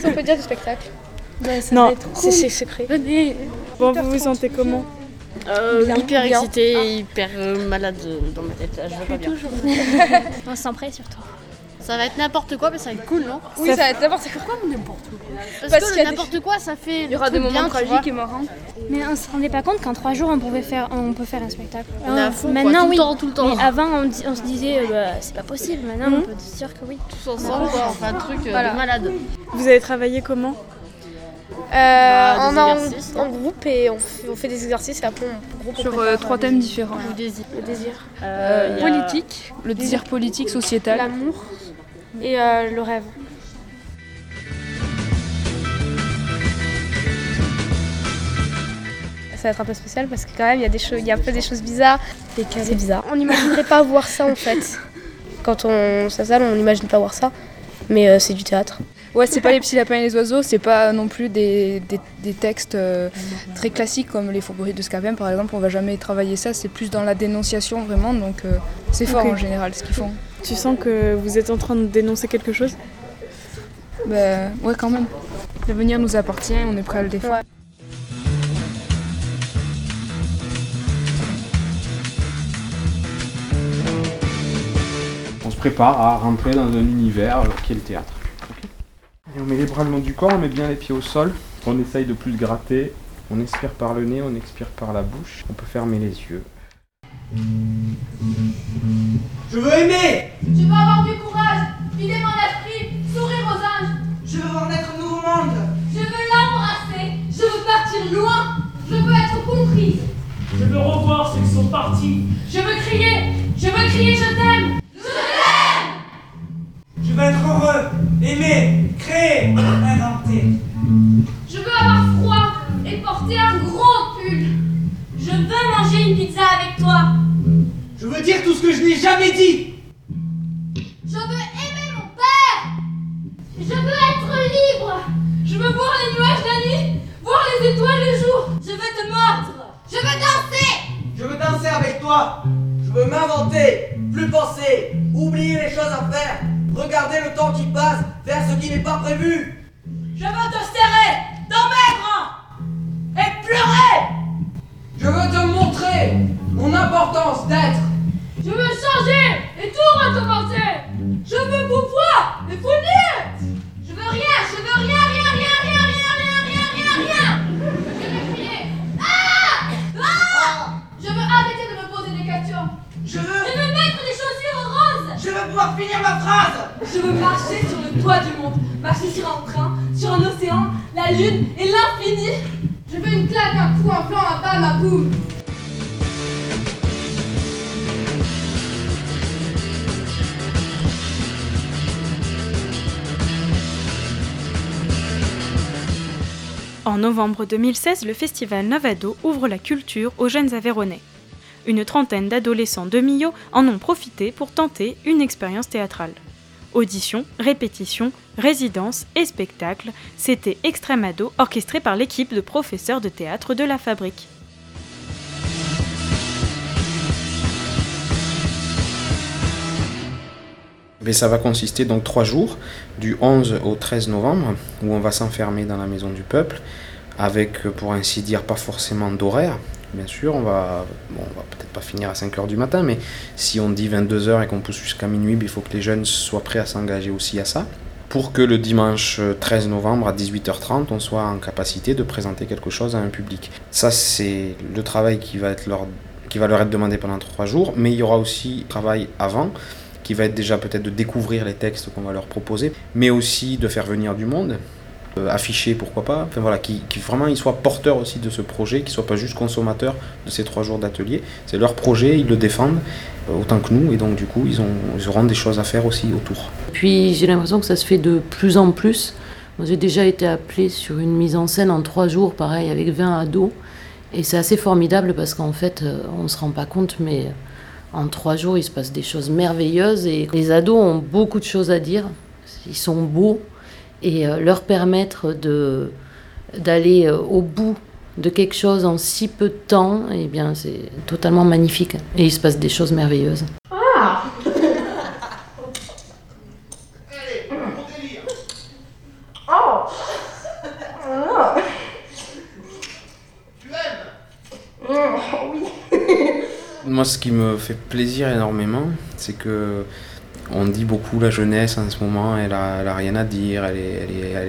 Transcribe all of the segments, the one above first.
Qu'est-ce qu'on peut dire du spectacle Non, C'est c'est secret. Venez. bon, vous vous sentez comment Euh, Bien, hyper bien. excité et hyper euh, malade euh, dans ma tête. Là, je vais pas bien. On s'en prête surtout. Ça va être n'importe quoi, mais ça va être cool, non Oui, ça va être n'importe quoi. Parce, Parce que qu'il y a le des n'importe quoi, ça fait. Il y aura des moments tragiques et marrants. Mais on se rendait pas compte qu'en trois jours on pouvait faire, on peut faire un spectacle. On est à Ah, fond, quoi, Maintenant tout le oui. temps, tout le temps. Mais avant on, on se disait euh, bah, c'est pas possible. Maintenant on peut se dire que oui. tous ensemble, quoi. On fait un truc euh, Voilà. de malade. Vous avez travaillé comment Euh, Bah, on est en, groupe et on fait, on fait des exercices et après on groupe. Sur euh, trois thèmes différents. Le désir. Le désir, Euh, Politique, le désir politique, sociétal. l'amour et euh, le rêve. Ça va être un peu spécial parce que quand même il y a des choses, il y a un peu des choses bizarres. C'est bizarre. On n'imaginerait pas voir ça en fait. Quand on s'installe, on n'imagine pas voir ça, mais euh, c'est du théâtre. Ouais, c'est pas les petits lapins et les oiseaux, c'est pas non plus des, des- des textes euh, très classiques comme les fourberies de Scapin par exemple. On va jamais travailler ça, c'est plus dans la dénonciation vraiment, donc euh, c'est fort en général ce qu'ils font. Tu sens que vous êtes en train de dénoncer quelque chose? Ben, ouais, quand même. L'avenir nous appartient, on est prêt à le défendre. Ouais. On se prépare à rentrer dans un univers qui est le théâtre. Et on met les bras le long du corps, on met bien les pieds au sol. On essaye de plus gratter. On expire par le nez, on expire par la bouche. On peut fermer les yeux. Je veux aimer Je veux avoir du courage, vider mon esprit, sourire aux anges. Je veux voir naître un nouveau monde Je veux l'embrasser, je veux partir loin, je veux être comprise. Je veux revoir ceux qui sont partis. Je veux crier, je veux crier je t'aime. Je veux être heureux, aimer, créer, veux dire tout ce que je n'ai jamais dit Je veux aimer mon père. Je veux être libre. Je veux voir les nuages la nuit, voir les étoiles le jour. Je veux te mordre. Je veux danser. Je veux danser avec toi Je veux m'inventer, plus penser, oublier les choses à faire, regarder le temps qui passe, faire ce qui n'est pas prévu Je veux te serrer dans mes bras et pleurer. Je veux te montrer mon importance d'être Je veux changer et tout recommencer. Je veux pouvoir et punir. Je veux rien, je veux rien, rien, rien, rien, rien, rien, rien, rien, rien. Je veux crier. Ah Ah Je veux arrêter de me poser des questions. Je veux... Je veux mettre des chaussures roses. Je veux pouvoir finir ma phrase Je veux marcher sur le toit du monde, marcher sur un train, sur un océan, la lune et l'infini. Je veux une claque, un coup, un plan, un bam, un boum. En novembre 2016, le festival Novado ouvre la culture aux jeunes Aveyronais. Une trentaine d'adolescents de Millau en ont profité pour tenter une expérience théâtrale. Auditions, répétitions, résidences et spectacles, c'était Extrême Ado orchestré par l'équipe de professeurs de théâtre de la Fabrique. Mais ça va consister donc trois jours, du 11 au 13 novembre, où on va s'enfermer dans la maison du peuple, avec, euh, pour ainsi dire, pas forcément d'horaire. Bien sûr, on va, bon, on va peut-être pas finir à 5h du matin, mais si on dit 22h et qu'on pousse jusqu'à minuit, ben, il faut que les jeunes soient prêts à s'engager aussi à ça, pour que le dimanche euh, 13 novembre à 18h30, on soit en capacité de présenter quelque chose à un public. Ça, c'est le travail qui va, être leur, qui va leur être demandé pendant trois jours, mais il y aura aussi travail avant, qui va être déjà peut-être de découvrir les textes qu'on va leur proposer, mais aussi de faire venir du monde, euh, afficher pourquoi pas, enfin voilà, qui, vraiment ils soient porteurs aussi de ce projet, qu'ils soient pas juste consommateurs de ces trois jours d'atelier. C'est leur projet, ils le défendent euh, autant que nous, et donc du coup ils, ont, ils auront des choses à faire aussi autour. Puis j'ai l'impression que ça se fait de plus en plus. Moi j'ai déjà été appelée sur une mise en scène en trois jours, pareil, avec 20 ados. Et c'est assez formidable parce qu'en fait, euh, on ne se rend pas compte, mais en trois jours, il se passe des choses merveilleuses. Et les ados ont beaucoup de choses à dire. Ils sont beaux. Et euh, leur permettre de, d'aller euh, au bout de quelque chose en si peu de temps, eh bien, c'est totalement magnifique. Et il se passe des choses merveilleuses. Oh Moi, ce qui me fait plaisir énormément, c'est que on dit beaucoup la jeunesse en ce moment, elle a, elle a rien à dire, elle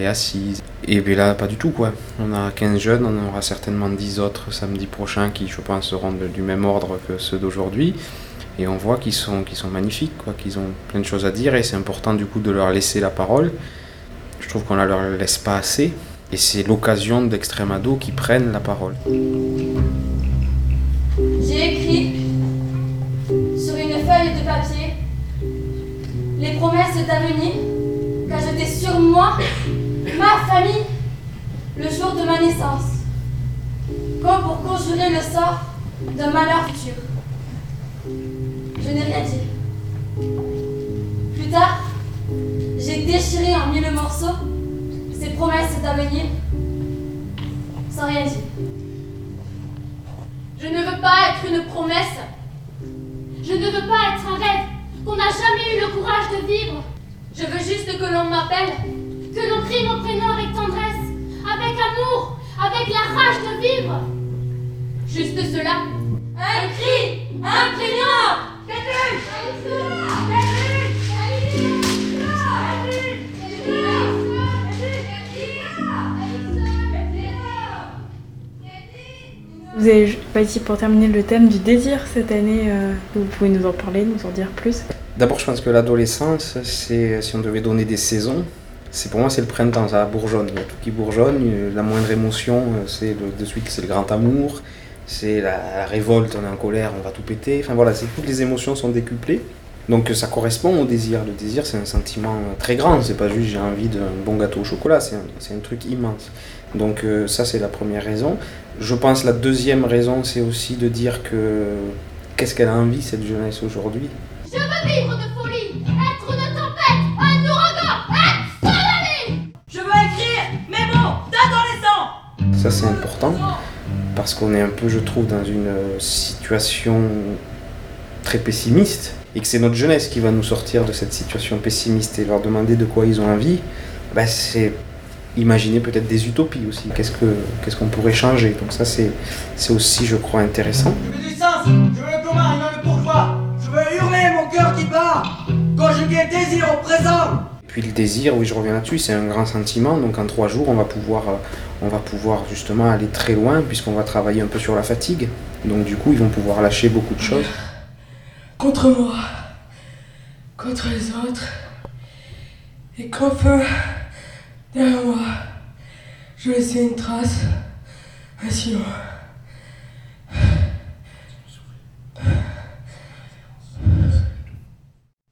est, assise. Et bien là, pas du tout quoi. On a 15 jeunes, on aura certainement 10 autres samedi prochain qui, je pense, seront de- du même ordre que ceux d'aujourd'hui. Et on voit qu'ils sont, magnifiques, quoi, qu'ils ont plein de choses à dire et c'est important du coup de leur laisser la parole. Je trouve qu'on ne leur laisse pas assez et c'est l'occasion d'Extrême Ado qui prennent la parole. J'ai écrit les promesses d'avenir qu'a jeté sur moi ma famille le jour de ma naissance, comme pour conjurer le sort d'un malheur futur. Je n'ai rien dit. Plus tard, j'ai déchiré en mille morceaux ces promesses d'avenir sans rien dire. Je ne veux pas être une promesse. Je ne veux pas être un rêve qu'on n'a jamais eu le de vivre. Je veux juste que l'on m'appelle, que l'on crie mon prénom avec tendresse, avec amour, avec la rage de vivre. Juste cela. Un cri, un prénom. Vous avez dit pour terminer le thème du désir cette année, euh, vous pouvez nous en parler, nous en dire plus D'abord, je pense que l'adolescence, si on devait donner des saisons, c'est pour moi c'est le printemps, ça bourgeonne, il y a tout qui bourgeonne, la moindre émotion, c'est de suite c'est le grand amour, c'est la, révolte, on est en colère, on va tout péter, enfin voilà, toutes les émotions sont décuplées. Donc ça correspond au désir. Le désir, c'est un sentiment très grand. C'est pas juste j'ai envie d'un bon gâteau au chocolat. C'est un, un truc immense. Donc euh, ça, c'est la première raison. Je pense la deuxième raison, c'est aussi de dire que qu'est-ce qu'elle a envie cette jeunesse aujourd'hui? Je veux vivre de folie, être une tempête, un ouragan, être soleil. Je veux écrire mes mots d'adolescent Ça, c'est important parce qu'on est un peu, je trouve, dans une euh, situation très pessimiste et que c'est notre jeunesse qui va nous sortir de cette situation pessimiste et leur demander de quoi ils ont envie. Bah, c'est imaginer peut-être des utopies aussi. Qu'est-ce que qu'est-ce qu'on pourrait changer? Donc ça, c'est c'est aussi, je crois, intéressant. Je veux du sens, je veux le commun et non le. Conjuguer désir au présent. Puis le désir, oui, je reviens là-dessus, c'est un grand sentiment. Donc en trois jours, on va pouvoir, euh, on va pouvoir justement aller très loin puisqu'on va travailler un peu sur la fatigue. Donc du coup, ils vont pouvoir lâcher beaucoup de choses. contre moi, contre les autres, et qu'enfin, derrière moi, je laissais une trace, un sillon.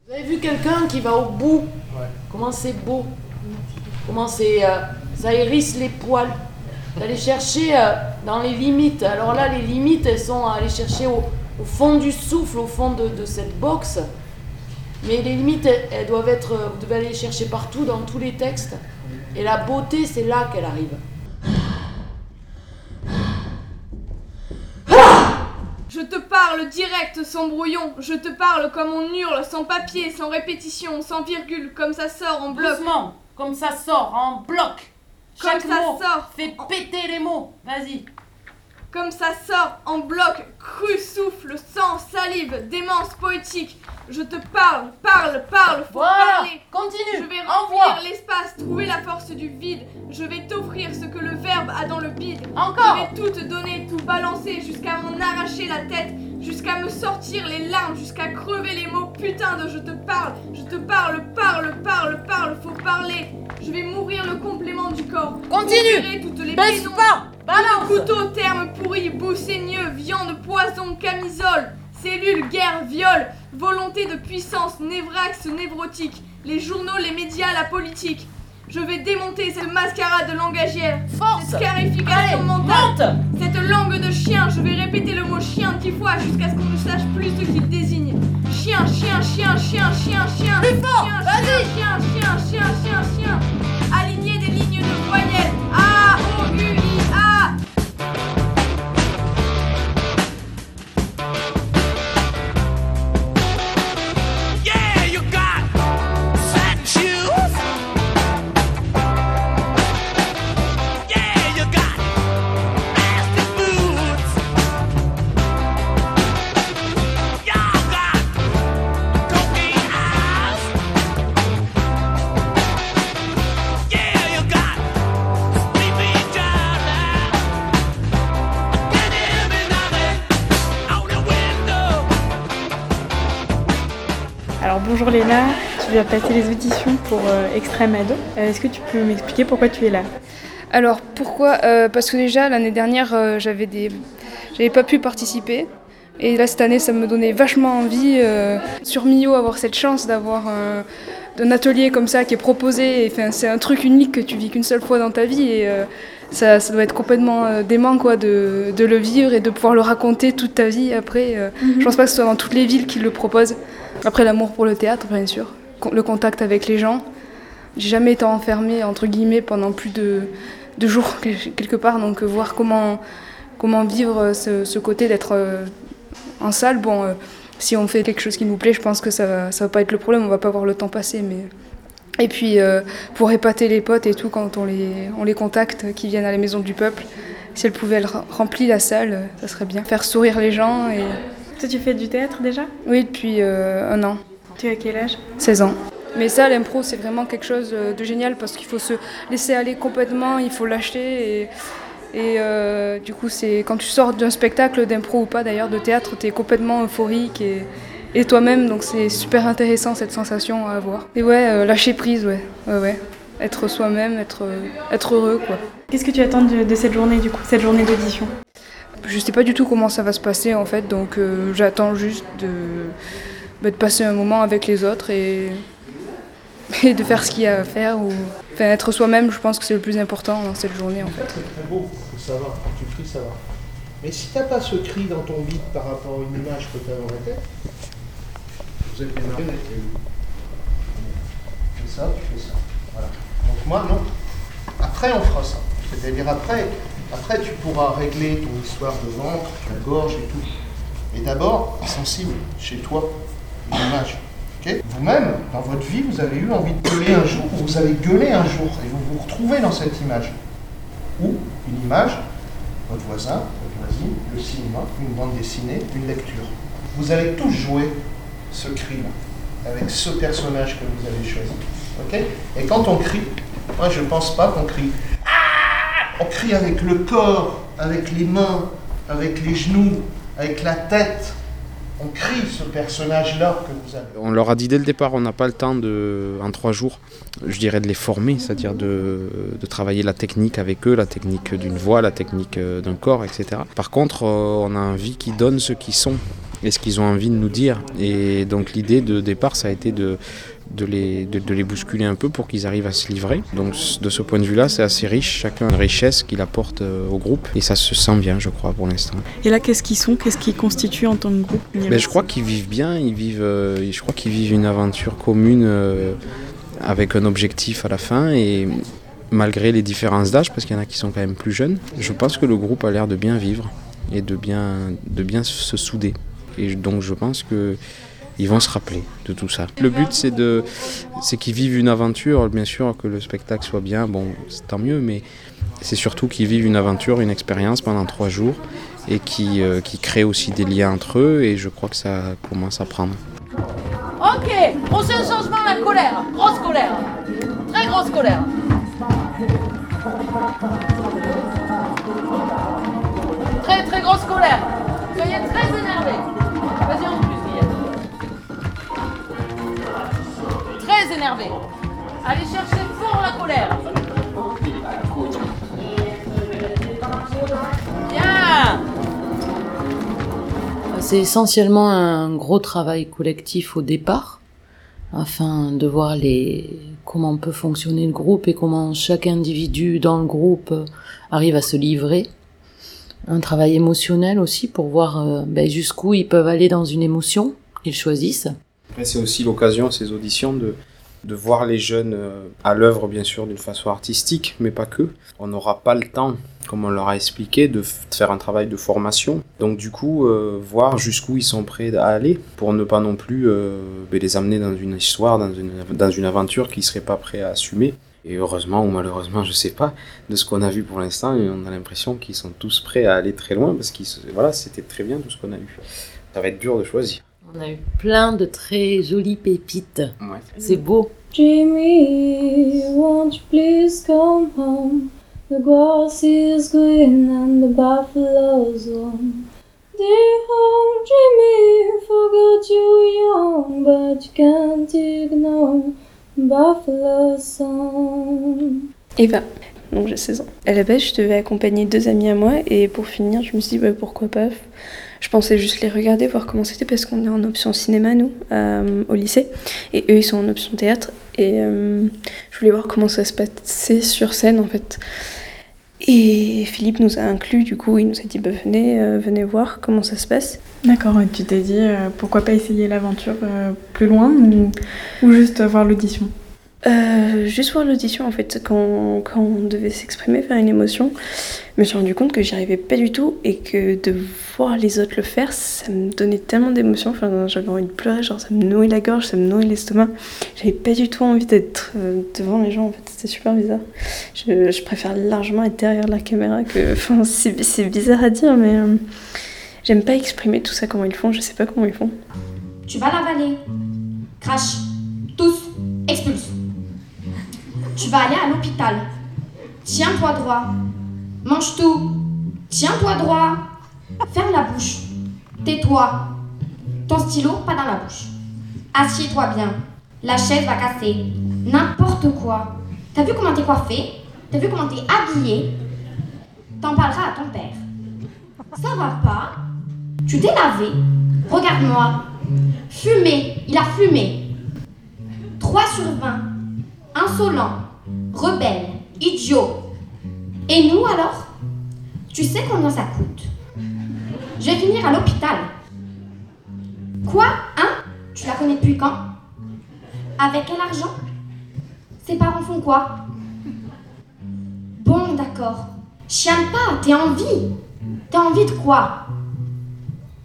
Vous avez vu quelqu'un qui va au bout Comment c'est beau Comment c'est. euh, ça hérisse les poils. D'aller chercher euh, dans les limites. Alors là, les limites, elles sont à aller chercher au, au fond du souffle, au fond de, de cette box. Mais les limites, elles, elles doivent être. euh, Vous devez aller les chercher partout, dans tous les textes. Et la beauté, c'est là qu'elle arrive. Je te parle direct, sans brouillon. Je te parle comme on hurle, sans papier, sans répétition, sans virgule, comme ça sort en bloc. Doucement, comme ça sort en bloc. Comme Chaque ça mot. sort. Fais péter les mots. Vas-y. Comme ça sort en bloc, cru souffle, sang, salive, démence poétique. Je te parle, parle, parle, faut Voilà, parler. continue, Je vais remplir l'espace, trouver la force du vide. Je vais t'offrir ce que le verbe a dans le bide. Encore. Je vais tout te donner, tout balancer, jusqu'à m'en arracher la tête, jusqu'à me sortir les larmes, jusqu'à crever les mots. Putain de je te parle, je te parle, parle, parle, parle, faut parler. Je vais mourir le complément du corps. Continue. Ouvrirez toutes les Baisse prénoms. pas. Balance. Couteau, terme pourri, saigneux, viande, poison, camisole, cellule, guerre, viol, volonté de puissance, névrax, névrotique, les journaux, les médias, la politique. Je vais démonter cette mascarade langagière, Force. cette scarification Allez, mentale, monte. cette langue de chien. Je vais répéter le mot chien dix fois jusqu'à ce qu'on ne sache plus ce qu'il désigne. Chien, chien, chien, chien, chien, chien. Plus fort, chien, vas-y. chien, chien, chien, chien, chien. Aligner des lignes de voyelles. Bonjour Léna, tu vas passer les auditions pour euh, Extrême Ado. Euh, Est-ce que tu peux m'expliquer pourquoi tu es là? Alors pourquoi? Euh, Parce que déjà l'année dernière j'avais des, j'avais pas pu participer. Et là cette année ça me donnait vachement envie sur Mio avoir cette chance d'avoir un atelier comme ça qui est proposé. Enfin c'est un truc unique que tu vis qu'une seule fois dans ta vie ça, ça doit être complètement euh, dément quoi de, de le vivre et de pouvoir le raconter toute ta vie après. euh, Je pense pas que ce soit dans toutes les villes qui le proposent. Après l'amour pour le théâtre bien sûr, le contact avec les gens. J'ai jamais été enfermée entre guillemets pendant plus de, de jours quel- quelque part, donc euh, voir comment, comment vivre euh, ce, ce côté d'être en salle. Bon, si on fait quelque chose qui nous plaît, je pense que ça ça va pas être le problème, on va pas voir le temps passer. Mais... Et puis euh, pour épater les potes et tout, quand on les, on les contacte, qui viennent à la maison du peuple, si elles pouvaient remplir la salle, euh, ça serait bien. Faire sourire les gens. Et... Toi, tu fais du théâtre déjà? Oui, depuis euh, un an. Tu as quel âge? 16 ans. Mais ça, l'impro, c'est vraiment quelque chose de génial parce qu'il faut se laisser aller complètement, il faut lâcher. Et, et euh, du coup, c'est quand tu sors d'un spectacle, d'impro ou pas d'ailleurs, de théâtre, tu es complètement euphorique et, et toi-même. Donc c'est super intéressant cette sensation à avoir. Et ouais, euh, lâcher prise, ouais. ouais, ouais. Être soi-même, être, euh, être heureux, quoi. Qu'est-ce que tu attends de, de cette journée du coup, cette journée d'audition? Je sais pas du tout comment ça va se passer en fait, donc euh, j'attends juste de, bah, de passer un moment avec les autres et, et de faire ce qu'il y a à faire. Ou... Enfin, être soi-même, je pense que c'est le plus important dans cette journée en fait. Très très beau, ça va, quand tu cries, ça va. Mais si t'as pas ce cri dans ton vide par rapport à une image que tu as dans la tête, vous êtes les marionnettes, les. Tu fais ça, tu fais ça. Voilà. Donc moi, non. Après, on fera ça. C'est-à-dire après, après, tu pourras régler ton histoire de ventre, la gorge et tout. Mais d'abord, sensible, chez toi, une image. ok? Vous-même, dans votre vie, vous avez eu envie de gueuler un jour, ou vous avez gueulé un jour, et vous vous retrouvez dans cette image. Ou une image, votre voisin, votre voisine, le cinéma, une bande dessinée, une lecture. Vous allez tous jouer ce cri-là, avec ce personnage que vous avez choisi. Et quand on crie, moi je pense pas qu'on crie. Ah On crie avec le corps, avec les mains, avec les genoux, avec la tête. On crie ce personnage-là que vous avez. On leur a dit dès le départ, on n'a pas le temps de, en trois jours, je dirais de les former, c'est-à-dire de, de travailler la technique avec eux, la technique d'une voix, la technique euh, d'un corps, etc. Par contre, euh, on a envie qu'ils donnent ce qu'ils sont et ce qu'ils ont envie de nous dire. Et donc l'idée de départ, ça a été de, de, les, de, de les bousculer un peu pour qu'ils arrivent à se livrer. Donc de ce point de vue-là, c'est assez riche, chacun a une richesse qu'il apporte euh, au groupe et ça se sent bien, je crois, pour l'instant. Et là, qu'est-ce qu'ils sont? Qu'est-ce qu'ils constituent en tant que groupe Mais je crois qu'ils vivent bien, ils vivent, euh, je crois qu'ils vivent une aventure commune euh, avec un objectif à la fin et malgré les différences d'âge, parce qu'il y en a qui sont quand même plus jeunes, je pense que le groupe a l'air de bien vivre et de bien, de bien se souder. Et donc je pense que ils vont se rappeler de tout ça. Le but c'est de, c'est qu'ils vivent une aventure, bien sûr que le spectacle soit bien, bon tant mieux, mais c'est surtout qu'ils vivent une aventure, une expérience pendant trois jours et qui, euh, qui créent aussi des liens entre eux et je crois que ça commence à prendre. Ok, prochain changement, la colère. Grosse colère. Très grosse colère. Très très grosse colère. Énervé. Allez chercher fort la colère. Bien. C'est essentiellement un gros travail collectif au départ, afin de voir les comment peut fonctionner le groupe et comment chaque individu dans le groupe arrive à se livrer. Un travail émotionnel aussi pour voir euh, ben, jusqu'où ils peuvent aller dans une émotion qu'ils choisissent. Après, c'est aussi l'occasion, ces auditions, de, de voir les jeunes euh, à l'œuvre, bien sûr, d'une façon artistique, mais pas que. On n'aura pas le temps, comme on leur a expliqué, de, faire un travail de formation. Donc, du coup, euh, voir jusqu'où ils sont prêts à aller, pour ne pas non plus euh, ben, les amener dans une histoire, dans une, dans une aventure qu'ils ne seraient pas prêts à assumer. Et heureusement ou malheureusement, je sais pas, de ce qu'on a vu pour l'instant, on a l'impression qu'ils sont tous prêts à aller très loin, parce que voilà, c'était très bien tout ce qu'on a eu. Ça va être dur de choisir. On a eu plein de très jolies pépites. Ouais. C'est beau. Jimmy, won't you please come home? The grass is green and the buffaloes warm. Dear home, Jimmy, forgot you young, but you can't ignore Buffalo song. Eva, donc j'ai 16 ans. À la base, je devais accompagner deux amis à moi et pour finir, je me suis dit bah, pourquoi pas. Je pensais juste les regarder, voir comment c'était parce qu'on est en option cinéma, nous, euh, au lycée. Et eux, ils sont en option théâtre. Et euh, je voulais voir comment ça se passait sur scène, en fait. Et Philippe nous a inclus, du coup, il nous a dit bah, venez, euh, venez voir comment ça se passe. D'accord, tu t'es dit pourquoi pas essayer l'aventure plus loin ou juste voir l'audition? Euh, juste voir l'audition en fait, quand, quand on devait s'exprimer, faire une émotion, je me suis rendu compte que j'y arrivais pas du tout et que de voir les autres le faire, ça me donnait tellement d'émotions. Enfin, j'avais envie de pleurer, genre ça me nouait la gorge, ça me nouait l'estomac. J'avais pas du tout envie d'être euh, devant les gens en fait, c'était super bizarre. Je, préfère largement être derrière la caméra que. Enfin, c'est bizarre à dire, mais euh, j'aime pas exprimer tout ça comment ils font, je sais pas comment ils font. Tu vas l'avaler. Crache. Tous. Expulse. Tu vas aller à l'hôpital. Tiens-toi droit. Mange tout. Tiens-toi droit. Ferme la bouche. Tais-toi. Ton stylo, pas dans la bouche. Assieds-toi bien. La chaise va casser. N'importe quoi. T'as vu comment t'es coiffé T'as vu comment t'es habillé T'en parleras à ton père. Ça va pas Tu t'es lavé Regarde-moi. Fumé. Il a fumé. 3 sur 20. Insolent. Rebelle. Idiot. Et nous alors? Tu sais combien ça coûte? Je vais finir à l'hôpital. Quoi Hein? Tu la connais depuis quand? Avec quel argent? Ses parents font quoi? Bon, d'accord. Chiale pas, t'es en vie. T'as envie de quoi?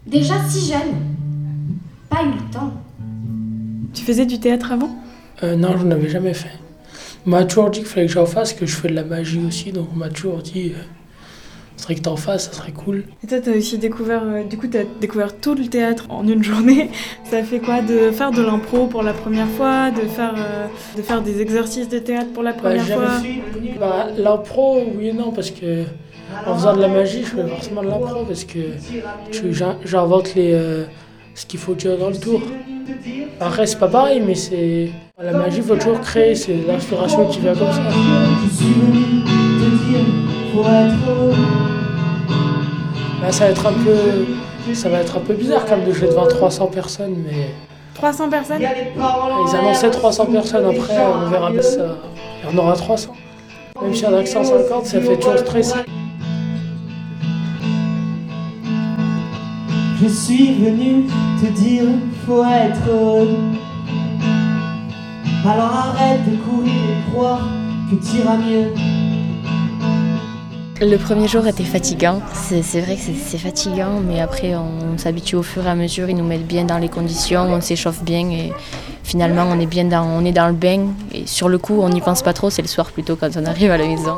Déjà si jeune. Pas eu le temps. Tu faisais du théâtre avant? Euh, non, je n'avais jamais fait. M'a toujours dit qu'il fallait que j'en fasse, que je fais de la magie aussi, donc on m'a toujours dit, euh, ce serait que t'en fasses, ça serait cool. Et toi, t'as aussi découvert, euh, du coup, t'as découvert tout le théâtre en une journée. Ça fait quoi de faire de l'impro pour la première fois, de faire, euh, de faire des exercices de théâtre pour la Bah, première fois? Bah, l'impro, oui et non, parce que en faisant de la magie, je fais forcément de l'impro, parce que j'invente les, euh, ce qu'il faut dire dans le tour. Après, c'est pas pareil, mais c'est. La magie, il faut toujours créer, c'est l'inspiration qui vient comme ça. Bah, ça va être un peu. Ça va être un peu bizarre quand même de jouer devant 300 personnes, mais. 300 personnes? Ils annonçaient 300 personnes, après on verra bien ça. Il y en aura 300. Même s'il y en a que 150, ça fait toujours stresser. Je suis venu te dire faut être. Alors arrête de courir et que t'iras mieux. Le premier jour était fatigant, c'est vrai que c'est- c'est fatigant, mais après on, s'habitue au fur et à mesure, ils nous mettent bien dans les conditions, on s'échauffe bien et finalement on est bien dans, on est dans le bain. Et sur le coup on n'y pense pas trop, c'est le soir plutôt quand on arrive à la maison.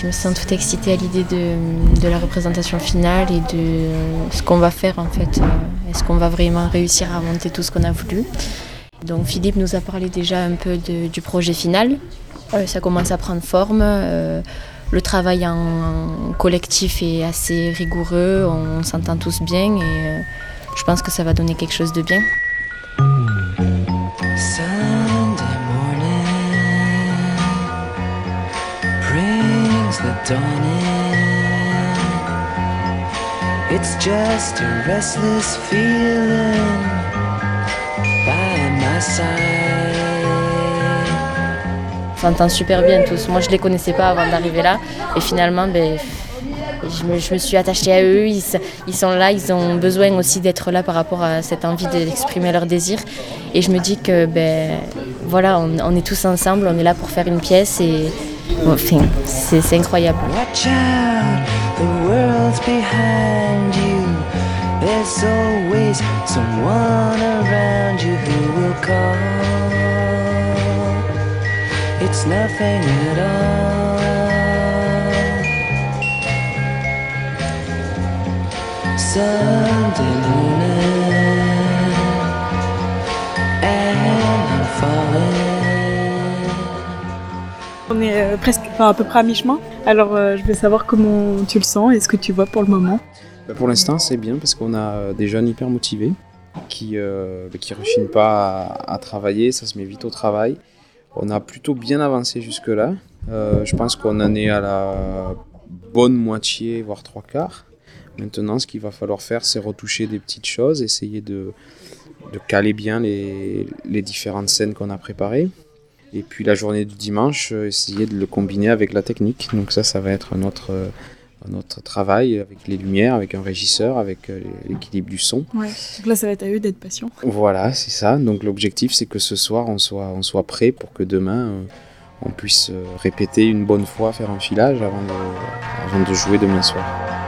Je me sens toute excitée à l'idée de, la représentation finale et de ce qu'on va faire en fait. Euh, Est-ce qu'on va vraiment réussir à monter tout ce qu'on a voulu? Donc Philippe nous a parlé déjà un peu du projet final. Euh, ça commence à prendre forme. euh, le travail en, collectif est assez rigoureux, on s'entend tous bien et je pense que ça va donner quelque chose de bien. Dawn in. It's just a restless feeling by my side. On s'entend super bien tous. Moi, je les connaissais pas avant d'arriver là. Et finalement, ben, je, me, suis attachée à eux. Ils, sont là, ils ont besoin aussi d'être là par rapport à cette envie d'exprimer leurs désirs. Et je me dis que, ben, voilà, on, on est tous ensemble, on est là pour faire une pièce. Et enfin, c'est incroyable. Watch out, the world's behind you. There's always someone around you who will call. It's nothing at all. Sunday morning, On est euh, presque, enfin à peu près à mi-chemin. Alors euh, je veux savoir comment tu le sens et ce que tu vois pour le moment. Bah, Pour l'instant, c'est bien parce qu'on a euh, des jeunes hyper motivés qui ne qui rechignent pas à, travailler, ça se met vite au travail. On a plutôt bien avancé jusque-là. Euh, je pense qu'on en est à la bonne moitié, voire trois quarts. Maintenant, ce qu'il va falloir faire, c'est retoucher des petites choses, essayer de, de caler bien les, les différentes scènes qu'on a préparées. Et puis la journée du dimanche, euh, essayer de le combiner avec la technique. Donc ça, ça va être notre, euh, notre travail avec les lumières, avec un régisseur, avec euh, l'équilibre du son. Ouais. Donc là, ça va être à eux d'être patients. Voilà, c'est ça. Donc l'objectif, c'est que ce soir, on soit, on soit prêt pour que demain, on puisse répéter une bonne fois, faire un filage avant de, avant de jouer demain soir.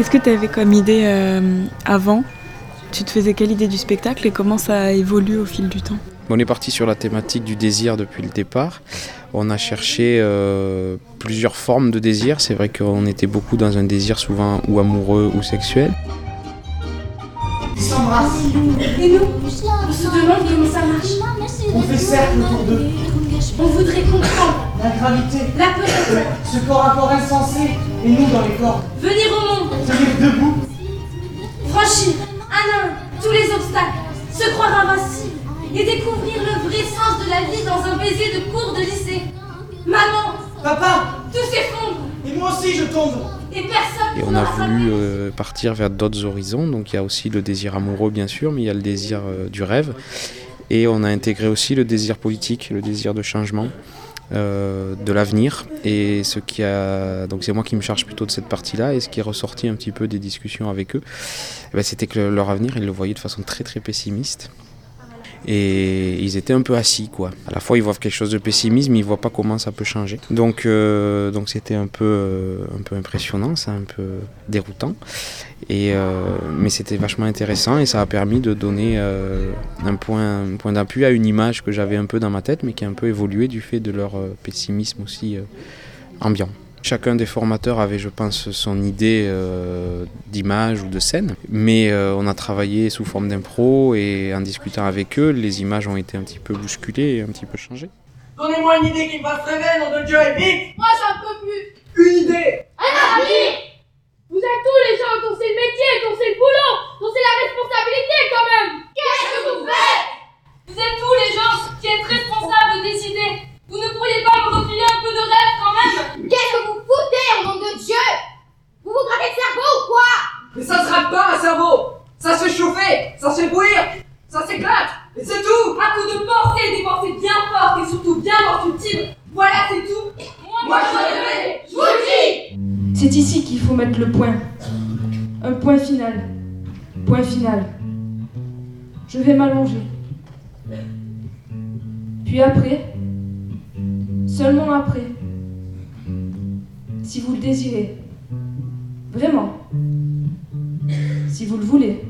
Qu'est-ce que tu avais comme idée euh, avant? Tu te faisais quelle idée du spectacle et comment ça a évolué au fil du temps? On est parti sur la thématique du désir depuis le départ. On a cherché euh, plusieurs formes de désir. C'est vrai qu'on était beaucoup dans un désir souvent ou amoureux ou sexuel. Ils s'embrassent. Et nous On se demande comment ça marche. On fait cercle autour d'eux. On voudrait comprendre. La gravité. La peur. Ce corps à corps insensé. Et nous dans les corps. Venir au monde. Debout. Franchir un à un tous les obstacles. Se croire invincible. Et découvrir le vrai sens de la vie dans un baiser de cours de lycée. Maman. Papa. Tout s'effondre. Et moi aussi je tombe. Et personne Et on a voulu euh, partir vers d'autres horizons. Donc il y a aussi le désir amoureux, bien sûr, mais il y a le désir euh, du rêve. Et on a intégré aussi le désir politique, le désir de changement, euh, de l'avenir. Et ce qui a, donc c'est moi qui me charge plutôt de cette partie-là. Et ce qui est ressorti un petit peu des discussions avec eux, eh ben, c'était que leur avenir, ils le voyaient de façon très très pessimiste. Et ils étaient un peu assis, quoi. À la fois, ils voient quelque chose de pessimiste, mais ils voient pas comment ça peut changer. Donc, euh, donc c'était un peu, euh, un peu impressionnant, c'est un peu déroutant. Et, euh, mais c'était vachement intéressant et ça a permis de donner un point, un point d'appui à une image que j'avais un peu dans ma tête, mais qui a un peu évolué du fait de leur pessimisme aussi ambiant. Chacun des formateurs avait, je pense, son idée euh, d'image ou de scène, mais euh, on a travaillé sous forme d'impro et en discutant avec eux, les images ont été un petit peu bousculées et un petit peu changées. Donnez-moi une idée qui me fasse rêver, nom de Dieu, et vite Moi, j'en peux plus. Une idée Un avis Vous êtes tous les gens dont c'est le métier, dont c'est le boulot, dont c'est la responsabilité quand même Qu'est-ce que vous faites? Vous êtes tous les gens qui êtes responsables de décider. Vous ne pourriez pas me refiler un peu de rêve quand même Qu'est-ce que vous foutez au nom de Dieu? Vous vous grattez le cerveau ou quoi? Mais ça se rate pas, un cerveau Ça se fait chauffer, ça se fait bouillir, ça s'éclate, et c'est tout À coup de pensées, des pensées bien fortes et surtout bien constructives. Voilà, c'est tout. Moi, je rêvais, je vous le dis C'est ici qu'il faut mettre le point. Un point final. Point final. Je vais m'allonger. Puis après, seulement après, si vous le désirez, vraiment, si vous le voulez,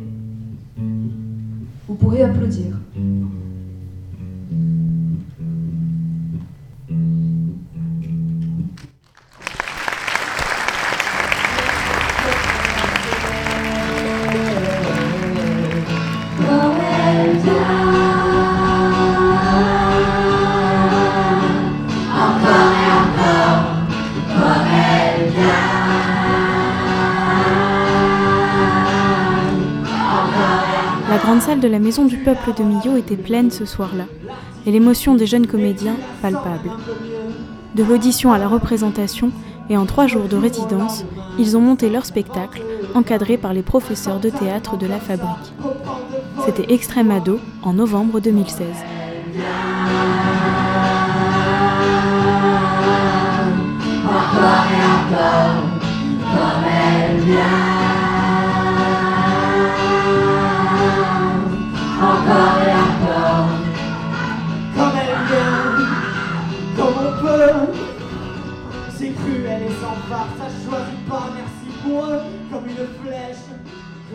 vous pourrez applaudir. La grande salle de la Maison du Peuple de Millau était pleine ce soir-là, et l'émotion des jeunes comédiens palpable. De l'audition à la représentation, et en trois jours de résidence, ils ont monté leur spectacle, encadré par les professeurs de théâtre de la Fabrique. C'était Extrême Ado en novembre 2016.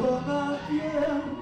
Flèche, comme